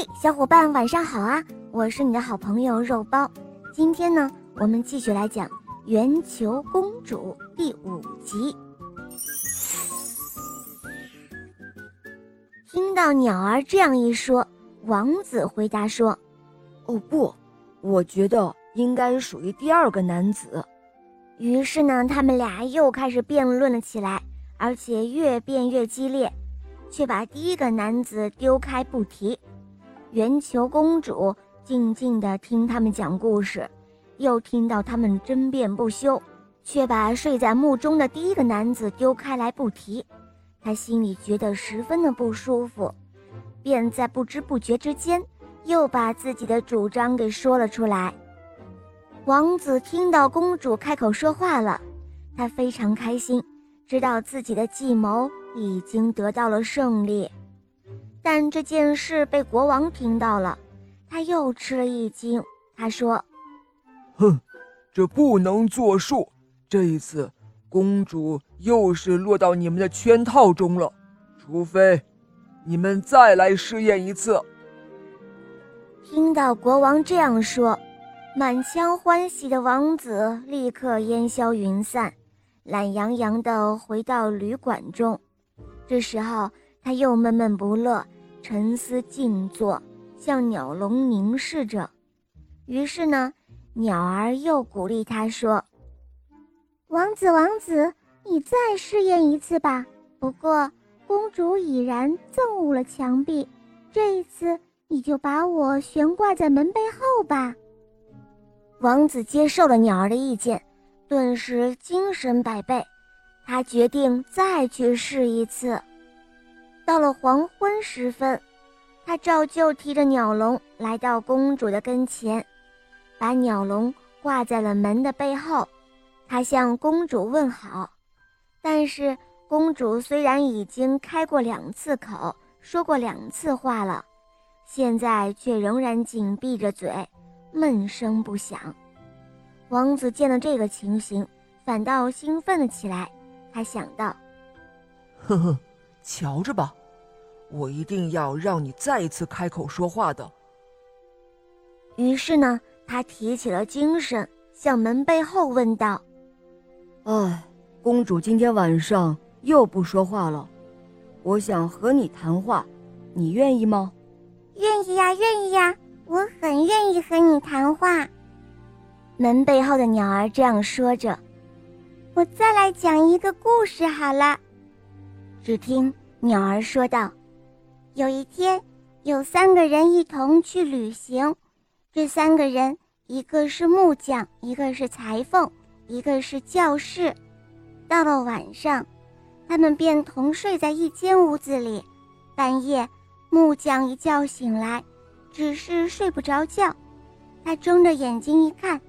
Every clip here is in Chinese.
嘿，小伙伴，晚上好啊！我是你的好朋友肉包。今天呢，我们继续来讲《圆球公主》第五集。听到鸟儿这样一说，王子回答说：“哦不，我觉得应该属于第二个男子。”于是呢，他们俩又开始辩论了起来，而且越辩越激烈，却把第一个男子丢开不提。圆球公主静静地听他们讲故事，又听到他们争辩不休，却把睡在墓中的第一个男子丢开来不提。她心里觉得十分的不舒服，便在不知不觉之间，又把自己的主张给说了出来。王子听到公主开口说话了，他非常开心，知道自己的计谋已经得到了胜利。但这件事被国王听到了，他又吃了一惊。他说：“哼，这不能作数。这一次，公主又是落到你们的圈套中了。除非你们再来试验一次。”听到国王这样说，满腔欢喜的王子立刻烟消云散，懒洋洋地回到旅馆中。这时候。他又闷闷不乐，沉思静坐，向鸟笼凝视着。于是呢，鸟儿又鼓励他说：“王子，王子，你再试验一次吧。不过，公主已然憎恶了墙壁，这一次你就把我悬挂在门背后吧。”王子接受了鸟儿的意见，顿时精神百倍。他决定再去试一次。到了黄昏时分，他照旧提着鸟笼来到公主的跟前，把鸟笼挂在了门的背后。他向公主问好，但是公主虽然已经开过两次口，说过两次话了，现在却仍然紧闭着嘴，闷声不响。王子见了这个情形，反倒兴奋了起来。他想到：“呵呵，瞧着吧。”我一定要让你再一次开口说话的。于是呢，他提起了精神，向门背后问道：“哎，公主今天晚上又不说话了，我想和你谈话，你愿意吗？”“愿意呀，愿意呀，我很愿意和你谈话。”门背后的鸟儿这样说着。“我再来讲一个故事好了。”只听鸟儿说道。有一天，有三个人一同去旅行。这三个人，一个是木匠，一个是裁缝，一个是教士。到了晚上，他们便同睡在一间屋子里。半夜，木匠一觉醒来，只是睡不着觉。他睁着眼睛一看，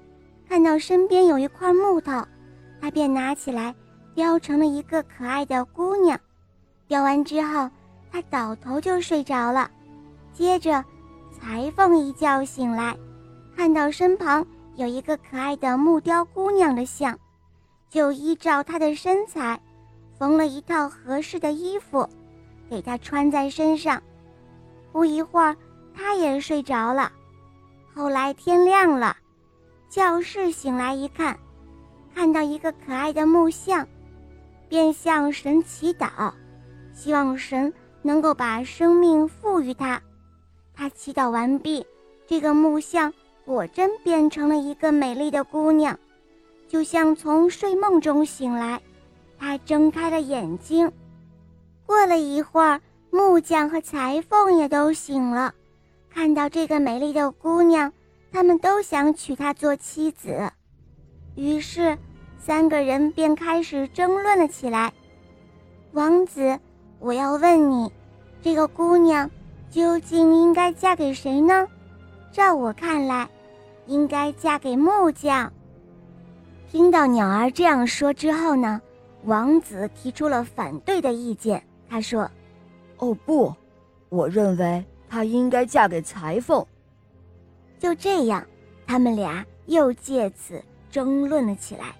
看到身边有一块木头，他便拿起来雕成了一个可爱的姑娘。雕完之后。他倒头就睡着了，接着，裁缝一觉醒来，看到身旁有一个可爱的木雕姑娘的像，就依照她的身材，缝了一套合适的衣服，给她穿在身上。不一会儿，他也睡着了。后来天亮了，教室醒来一看，看到一个可爱的木像，便向神祈祷，希望神。能够把生命赋予他，他祈祷完毕，这个木像果真变成了一个美丽的姑娘，就像从睡梦中醒来。他睁开了眼睛，过了一会儿，木匠和裁缝也都醒了，看到这个美丽的姑娘，他们都想娶她做妻子，于是三个人便开始争论了起来。王子。我要问你，这个姑娘究竟应该嫁给谁呢？照我看来，应该嫁给木匠。听到鸟儿这样说之后呢，王子提出了反对的意见。他说：“哦不，我认为她应该嫁给裁缝。”就这样，他们俩又借此争论了起来。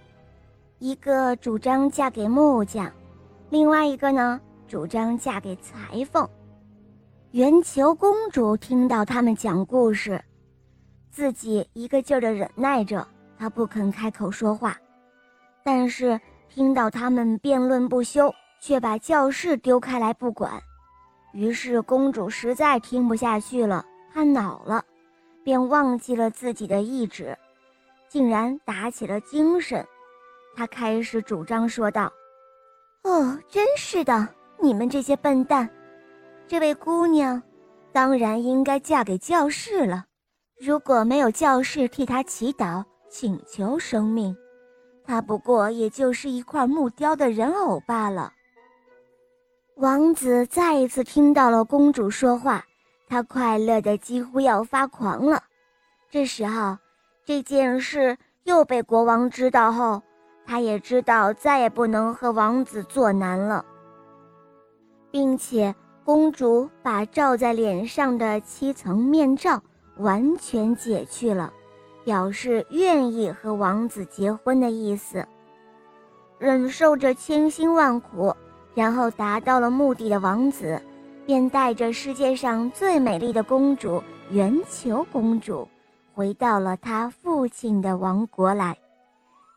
一个主张嫁给木匠，另外一个呢？主张嫁给裁缝，圆球公主听到他们讲故事，自己一个劲儿的忍耐着，她不肯开口说话。但是听到他们辩论不休，却把教室丢开来不管。于是公主实在听不下去了，她恼了，便忘记了自己的意志，竟然打起了精神。她开始主张说道：“哦，真是的，你们这些笨蛋！这位姑娘，当然应该嫁给教士了。如果没有教士替她祈祷、请求生命。”她不过也就是一块木雕的人偶罢了。王子再一次听到了公主说话，他快乐的几乎要发狂了。这时候，这件事又被国王知道后，他也知道再也不能和王子作难了，并且公主把罩在脸上的七层面罩完全解去了。表示愿意和王子结婚的意思，忍受着千辛万苦，然后达到了目的的王子，便带着世界上最美丽的公主圆球公主，回到了他父亲的王国来。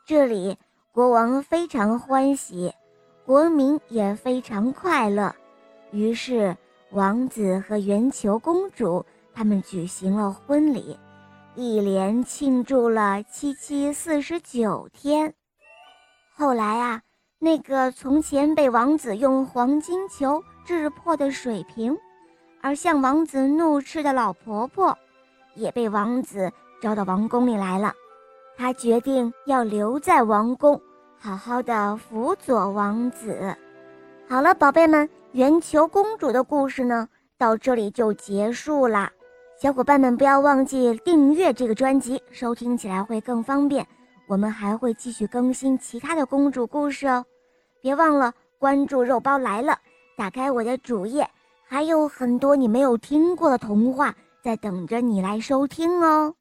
这里，国王非常欢喜，国民也非常快乐。于是，王子和圆球公主他们举行了婚礼。一连庆祝了七七四十九天。后来啊，那个从前被王子用黄金球制破的水瓶，而向王子怒斥的老婆婆，也被王子招到王宫里来了。他决定要留在王宫，好好的辅佐王子。好了，宝贝们，圆球公主的故事呢，到这里就结束啦。小伙伴们，不要忘记订阅这个专辑，收听起来会更方便。我们还会继续更新其他的公主故事哦，别忘了关注“肉包来了”，打开我的主页，还有很多你没有听过的童话在等着你来收听哦。